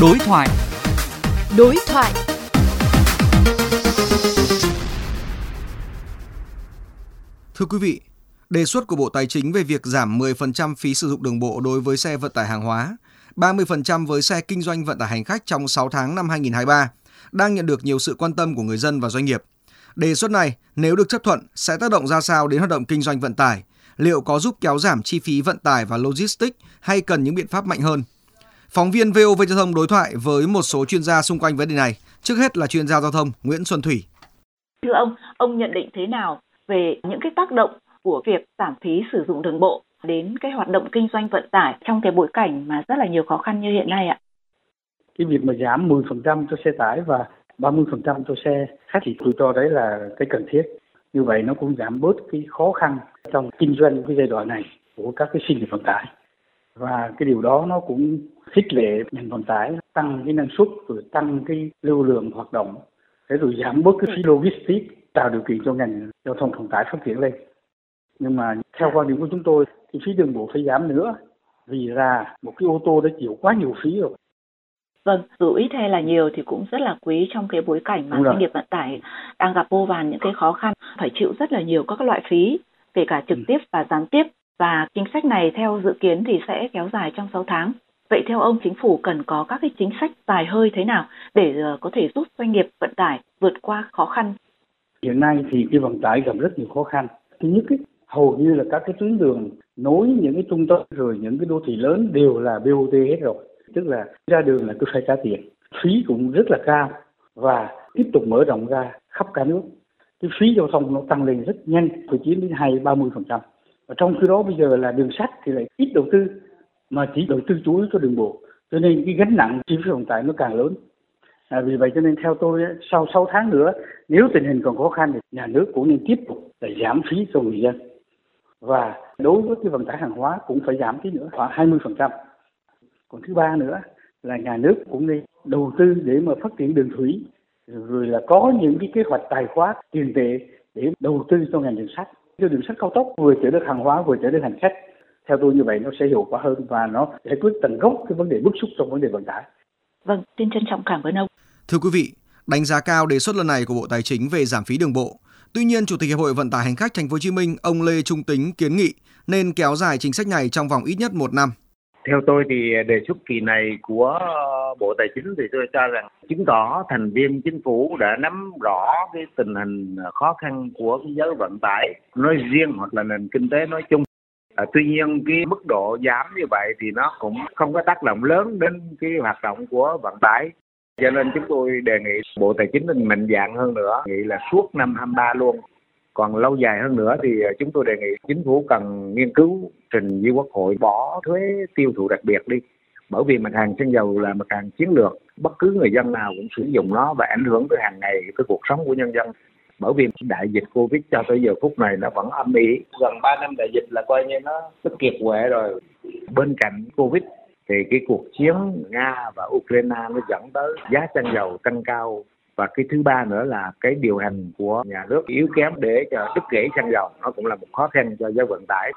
Đối thoại. Đối thoại. Thưa quý vị, đề xuất của Bộ Tài chính về việc giảm 10% phí sử dụng đường bộ đối với xe vận tải hàng hóa, 30% với xe kinh doanh vận tải hành khách trong 6 tháng năm 2023 đang nhận được nhiều sự quan tâm của người dân và doanh nghiệp. Đề xuất này nếu được chấp thuận sẽ tác động ra sao đến hoạt động kinh doanh vận tải? Liệu có giúp kéo giảm chi phí vận tải và logistics hay cần những biện pháp mạnh hơn? Phóng viên VOV Giao thông đối thoại với một số chuyên gia xung quanh vấn đề này. Trước hết là chuyên gia giao thông Nguyễn Xuân Thủy. Thưa ông, ông nhận định thế nào về những cái tác động của việc giảm phí sử dụng đường bộ đến cái hoạt động kinh doanh vận tải trong cái bối cảnh mà rất là nhiều khó khăn như hiện nay ạ? Cái việc mà giảm 10% cho xe tải và 30% cho xe khách thì tôi cho đấy là cái cần thiết. Như vậy nó cũng giảm bớt cái khó khăn trong kinh doanh cái giai đoạn này của các cái sinh nghiệp vận tải. Và cái điều đó nó cũng khích lệ ngành vận tải tăng cái năng suất rồi tăng cái lưu lượng hoạt động để rồi giảm bớt cái phí logistics tạo điều kiện cho ngành giao thông vận tải phát triển lên nhưng mà theo quan điểm của chúng tôi thì phí đường bộ phải giảm nữa vì là một cái ô tô đã chịu quá nhiều phí rồi Vâng, dù ít hay là nhiều thì cũng rất là quý trong cái bối cảnh mà doanh nghiệp vận tải đang gặp vô vàn những cái khó khăn, phải chịu rất là nhiều các loại phí, kể cả trực ừ. tiếp và gián tiếp. Và chính sách này theo dự kiến thì sẽ kéo dài trong 6 tháng. Vậy theo ông chính phủ cần có các cái chính sách dài hơi thế nào để ờ, có thể giúp doanh nghiệp vận tải vượt qua khó khăn? Hiện nay thì cái vận tải gặp rất nhiều khó khăn. Thứ nhất ấy, hầu như là các cái tuyến đường nối những cái trung tâm rồi những cái đô thị lớn đều là BOT hết rồi. Tức là ra đường là cứ phải trả tiền. Phí cũng rất là cao và tiếp tục mở rộng ra khắp cả nước. Cái phí giao thông nó tăng lên rất nhanh, từ chiếm đến 20, 30 phần trăm. Và trong khi đó bây giờ là đường sắt thì lại ít đầu tư mà chỉ đầu tư chủ yếu cho đường bộ. Cho nên cái gánh nặng chi phí vận tải nó càng lớn. À, vì vậy cho nên theo tôi sau 6 tháng nữa nếu tình hình còn khó khăn thì nhà nước cũng nên tiếp tục để giảm phí cho người dân. Và đối với cái vận tải hàng hóa cũng phải giảm phí nữa khoảng 20 phần trăm. Còn thứ ba nữa là nhà nước cũng nên đầu tư để mà phát triển đường thủy rồi là có những cái kế hoạch tài khoá tiền tệ để đầu tư cho ngành đường sắt cho đường sắt cao tốc vừa chở được hàng hóa vừa chở được hành khách theo tôi như vậy nó sẽ hiệu quả hơn và nó giải quyết tận gốc cái vấn đề bức xúc trong vấn đề vận tải. Vâng, xin trân trọng cảm ơn ông. Thưa quý vị, đánh giá cao đề xuất lần này của Bộ Tài chính về giảm phí đường bộ. Tuy nhiên, Chủ tịch Hiệp hội Vận tải Hành khách Thành phố Hồ Chí Minh, ông Lê Trung Tính kiến nghị nên kéo dài chính sách này trong vòng ít nhất một năm. Theo tôi thì đề xuất kỳ này của Bộ Tài chính thì tôi cho rằng chứng tỏ thành viên chính phủ đã nắm rõ cái tình hình khó khăn của cái giới vận tải nói riêng hoặc là nền kinh tế nói chung. À, tuy nhiên cái mức độ giảm như vậy thì nó cũng không có tác động lớn đến cái hoạt động của vận tải. Cho nên chúng tôi đề nghị bộ tài chính nên mạnh dạng hơn nữa nghĩ là suốt năm 23 luôn còn lâu dài hơn nữa thì chúng tôi đề nghị chính phủ cần nghiên cứu trình với quốc hội bỏ thuế tiêu thụ đặc biệt đi. Bởi vì mặt hàng xăng dầu là mặt hàng chiến lược bất cứ người dân nào cũng sử dụng nó và ảnh hưởng tới hàng ngày tới cuộc sống của nhân dân. Bởi vì đại dịch covid cho tới giờ phút này nó vẫn âm ỉ. Gần 3 năm đại dịch là coi như nó nó kiệt quệ rồi. Bên cạnh covid thì cái cuộc chiến nga và ukraine nó dẫn tới giá xăng dầu tăng cao và cái thứ ba nữa là cái điều hành của nhà nước yếu kém để cho đứt gãy xăng dầu, nó cũng là một khó khăn cho giới vận tải.